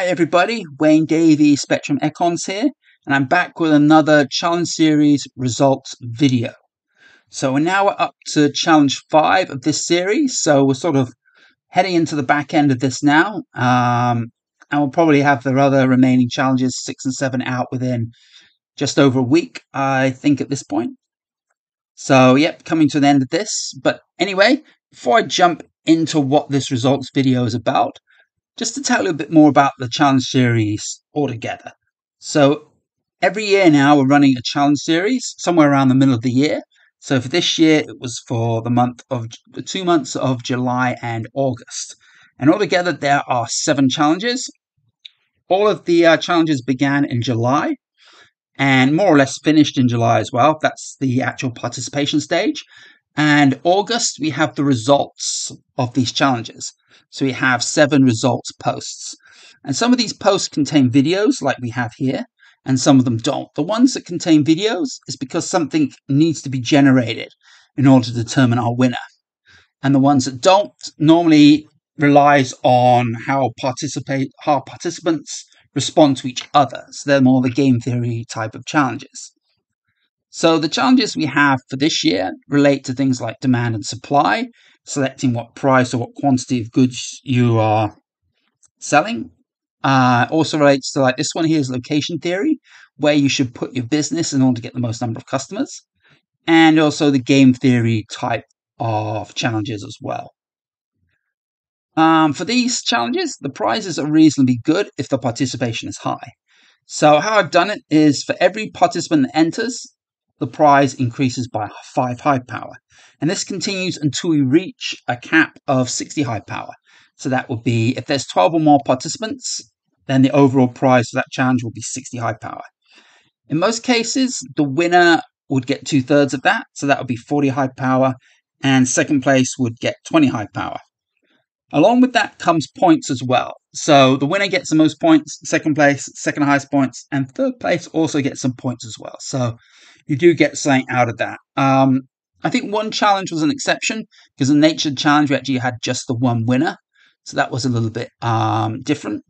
Hi everybody, Wayne Davey, Spectrum Econs here, and I'm back with another Challenge Series results video. So we're now up to Challenge 5 of this series, so we're sort of heading into the back end of this now, um, and we'll probably have the other remaining challenges, 6 and 7, out within just over a week, I think, at this point. So, yep, coming to the end of this. But anyway, before I jump into what this results video is about, just to tell you a bit more about the challenge series altogether. So every year now we're running a challenge series somewhere around the middle of the year. So for this year it was for the month of the two months of July and August. And altogether there are seven challenges. All of the uh, challenges began in July and more or less finished in July as well. That's the actual participation stage. And August, we have the results of these challenges. So we have seven results posts. And some of these posts contain videos like we have here, and some of them don't. The ones that contain videos is because something needs to be generated in order to determine our winner. And the ones that don't normally relies on how participate how participants respond to each other. So they're more the game theory type of challenges. So the challenges we have for this year relate to things like demand and supply, selecting what price or what quantity of goods you are selling. Uh, also relates to like this one here is location theory, where you should put your business in order to get the most number of customers, and also the game theory type of challenges as well. Um, for these challenges, the prizes are reasonably good if the participation is high. So how I've done it is for every participant that enters, the prize increases by 5 Hive Power. And this continues until we reach a cap of 60 Hive Power. So that would be, if there's 12 or more participants, then the overall prize for that challenge will be 60 Hive Power. In most cases, the winner would get two thirds of that, so that would be 40 Hive Power, and second place would get 20 Hive Power. Along with that comes points as well. So the winner gets the most points, second place, second highest points, and third place also gets some points as well. So you do get something out of that. Um, I think one challenge was an exception because the nature challenge we actually had just the one winner, so that was a little bit um, different.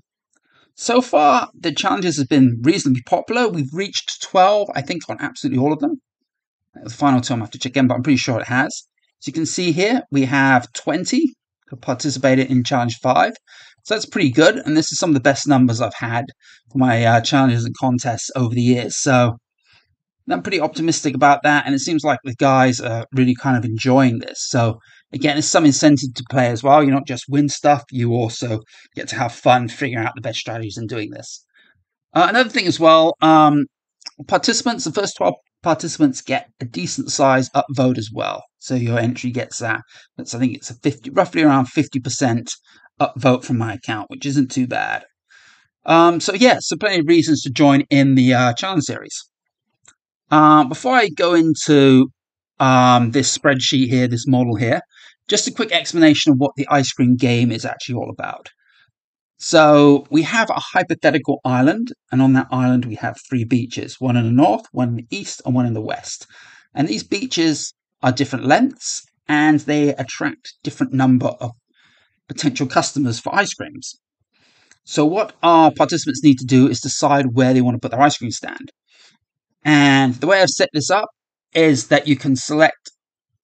So far, the challenges have been reasonably popular. We've reached 12, I think, on absolutely all of them. The final two I have to check in, but I'm pretty sure it has. So you can see here, we have 20 who participated in Challenge 5. So that's pretty good, and this is some of the best numbers I've had for my uh, challenges and contests over the years. So I'm pretty optimistic about that, and it seems like the guys are really kind of enjoying this. So again, it's some incentive to play as well. You not just win stuff; you also get to have fun figuring out the best strategies and doing this. Uh, another thing as well, um, participants, the first 12 participants get a decent size upvote as well. So your entry gets that. That's I think it's a 50, roughly around 50% upvote from my account, which isn't too bad. Um, so yeah, so plenty of reasons to join in the uh, challenge series. Uh, before I go into um, this spreadsheet here, this model here, just a quick explanation of what the ice cream game is actually all about. So we have a hypothetical island, and on that island we have three beaches, one in the north, one in the east, and one in the west. And these beaches are different lengths, and they attract different number of potential customers for ice creams. So what our participants need to do is decide where they want to put their ice cream stand. And the way I've set this up is that you can select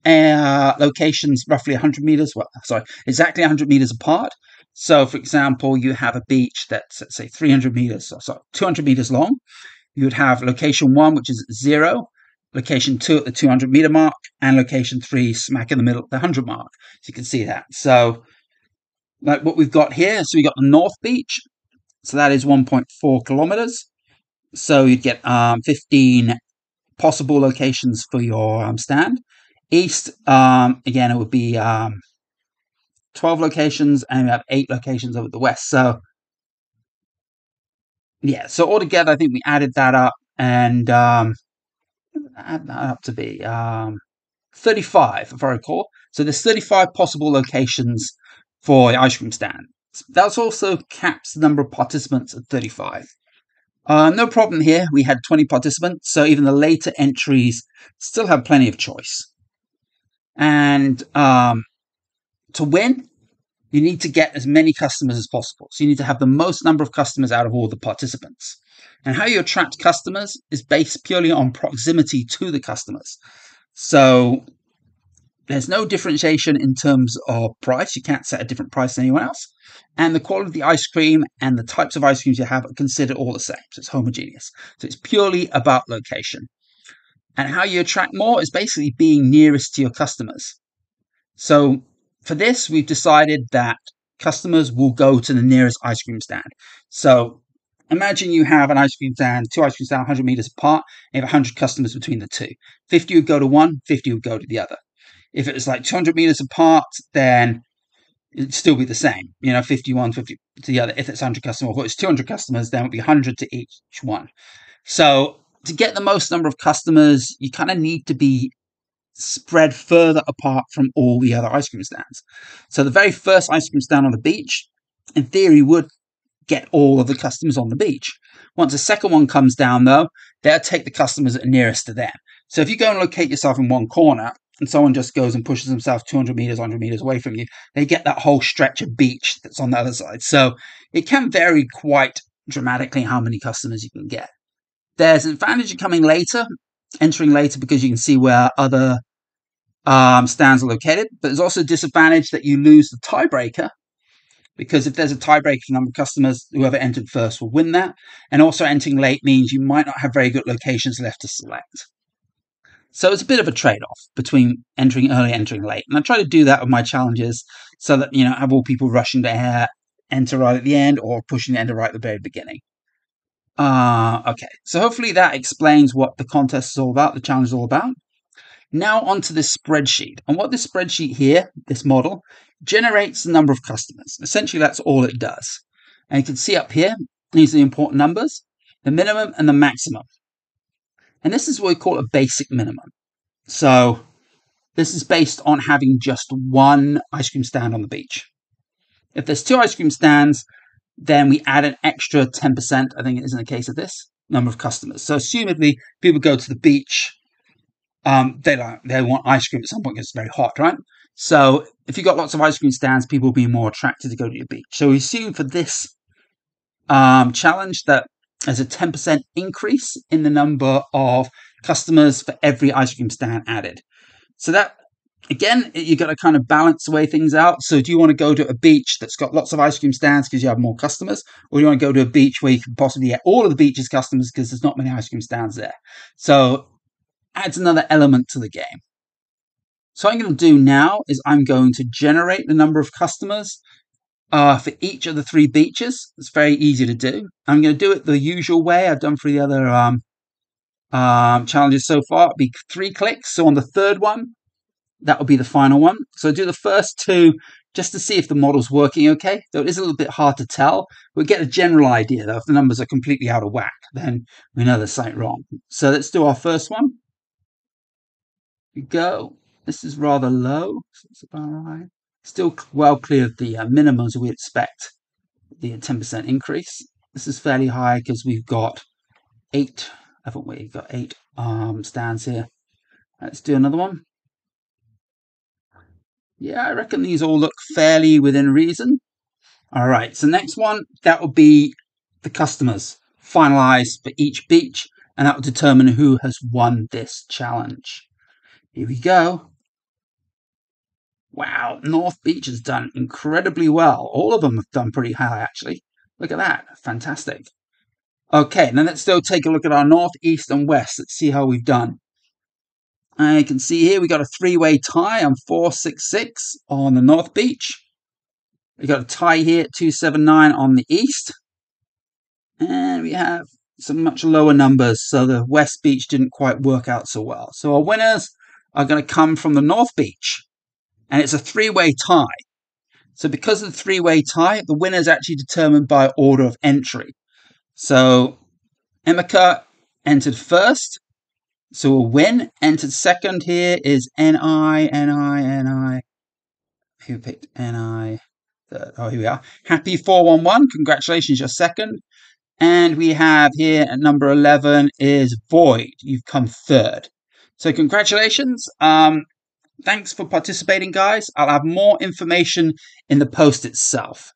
uh, locations roughly 100 meters, well, sorry, exactly 100 meters apart. So, for example, you have a beach that's, let's say, 300 meters, or sorry, 200 meters long. You would have location one, which is zero, location two at the 200 meter mark, and location three smack in the middle at the 100 mark. So you can see that. So, like what we've got here, so we got the North Beach, so that is 1.4 kilometers. So you'd get um, 15 possible locations for your um, stand. East, um, again, it would be um, 12 locations, and we have eight locations over the west. So, yeah, so altogether, I think we added that up and um, up to be um, 35, if I recall. So there's 35 possible locations for the ice cream stand. That also caps the number of participants at 35. Uh, no problem here. We had 20 participants, so even the later entries still have plenty of choice. And um, to win, you need to get as many customers as possible. So you need to have the most number of customers out of all the participants. And how you attract customers is based purely on proximity to the customers. So there's no differentiation in terms of price. You can't set a different price than anyone else. And the quality of the ice cream and the types of ice creams you have are considered all the same. So it's homogeneous. So it's purely about location. And how you attract more is basically being nearest to your customers. So for this, we've decided that customers will go to the nearest ice cream stand. So imagine you have an ice cream stand, two ice cream stands 100 meters apart, and you have 100 customers between the two. 50 would go to one, 50 would go to the other. If it was like 200 meters apart, then it'd still be the same, you know, 51, 50 to the other. If it's 100 customers, or if it's 200 customers, then it would be 100 to each one. So to get the most number of customers, you kind of need to be spread further apart from all the other ice cream stands. So the very first ice cream stand on the beach, in theory, would get all of the customers on the beach. Once the second one comes down, though, they'll take the customers that are nearest to them. So if you go and locate yourself in one corner and someone just goes and pushes themselves 200 meters, 100 meters away from you, they get that whole stretch of beach that's on the other side. So it can vary quite dramatically how many customers you can get. There's an advantage of coming later, entering later because you can see where other um, stands are located, but there's also a disadvantage that you lose the tiebreaker because if there's a tiebreaking number of customers, whoever entered first will win that. And also entering late means you might not have very good locations left to select. So it's a bit of a trade-off between entering early, entering late. And I try to do that with my challenges so that, you know, have all people rushing to enter right at the end or pushing to enter right at the very beginning. Uh, okay, so hopefully that explains what the contest is all about, the challenge is all about. Now onto this spreadsheet. And what this spreadsheet here, this model, generates the number of customers. Essentially, that's all it does. And you can see up here, these are the important numbers, the minimum and the maximum. And this is what we call a basic minimum. So this is based on having just one ice cream stand on the beach. If there's two ice cream stands, then we add an extra 10%, I think it is in the case of this, number of customers. So assumedly, people go to the beach, um, they like they want ice cream at some point because it's very hot, right? So if you've got lots of ice cream stands, people will be more attracted to go to your beach. So we assume for this um, challenge that there's a 10% increase in the number of customers for every ice cream stand added. So that again, you've got to kind of balance the way things out. So, do you want to go to a beach that's got lots of ice cream stands because you have more customers, or do you want to go to a beach where you can possibly get all of the beach's customers because there's not many ice cream stands there? So, adds another element to the game. So, I'm going to do now is I'm going to generate the number of customers uh, for each of the three beaches. It's very easy to do. I'm going to do it the usual way I've done for the other um, um, challenges so far. It'll be three clicks. So on the third one, that will be the final one. So do the first two just to see if the model's working okay. Though it is a little bit hard to tell. We get a general idea though. If the numbers are completely out of whack, then we know there's something wrong. So let's do our first one. Go. This is rather low. It's about right. Still well clear of the uh, minimums we expect. The 10% increase. This is fairly high because we've got eight, haven't we? We've got eight um, stands here. Let's do another one. Yeah, I reckon these all look fairly within reason. All right, so next one, that will be the customers finalized for each beach, and that will determine who has won this challenge. Here we go. Wow, North Beach has done incredibly well. All of them have done pretty high, actually. Look at that. Fantastic. Okay, now let's still take a look at our North, East, and West. Let's see how we've done. I can see here we got a three-way tie on 466 on the North Beach. We got a tie here at 279 on the East. And we have some much lower numbers, so the West Beach didn't quite work out so well. So our winners are going to come from the North Beach. And it's a three-way tie. So because of the three-way tie, the winner is actually determined by order of entry. So Emeka entered first, so a win. Entered second here is NI, NI, NI. Who picked NI? Oh, here we are. Happy 411. Congratulations, you're second. And we have here at number 11 is Void. You've come third. So congratulations. Um, Thanks for participating, guys. I'll have more information in the post itself.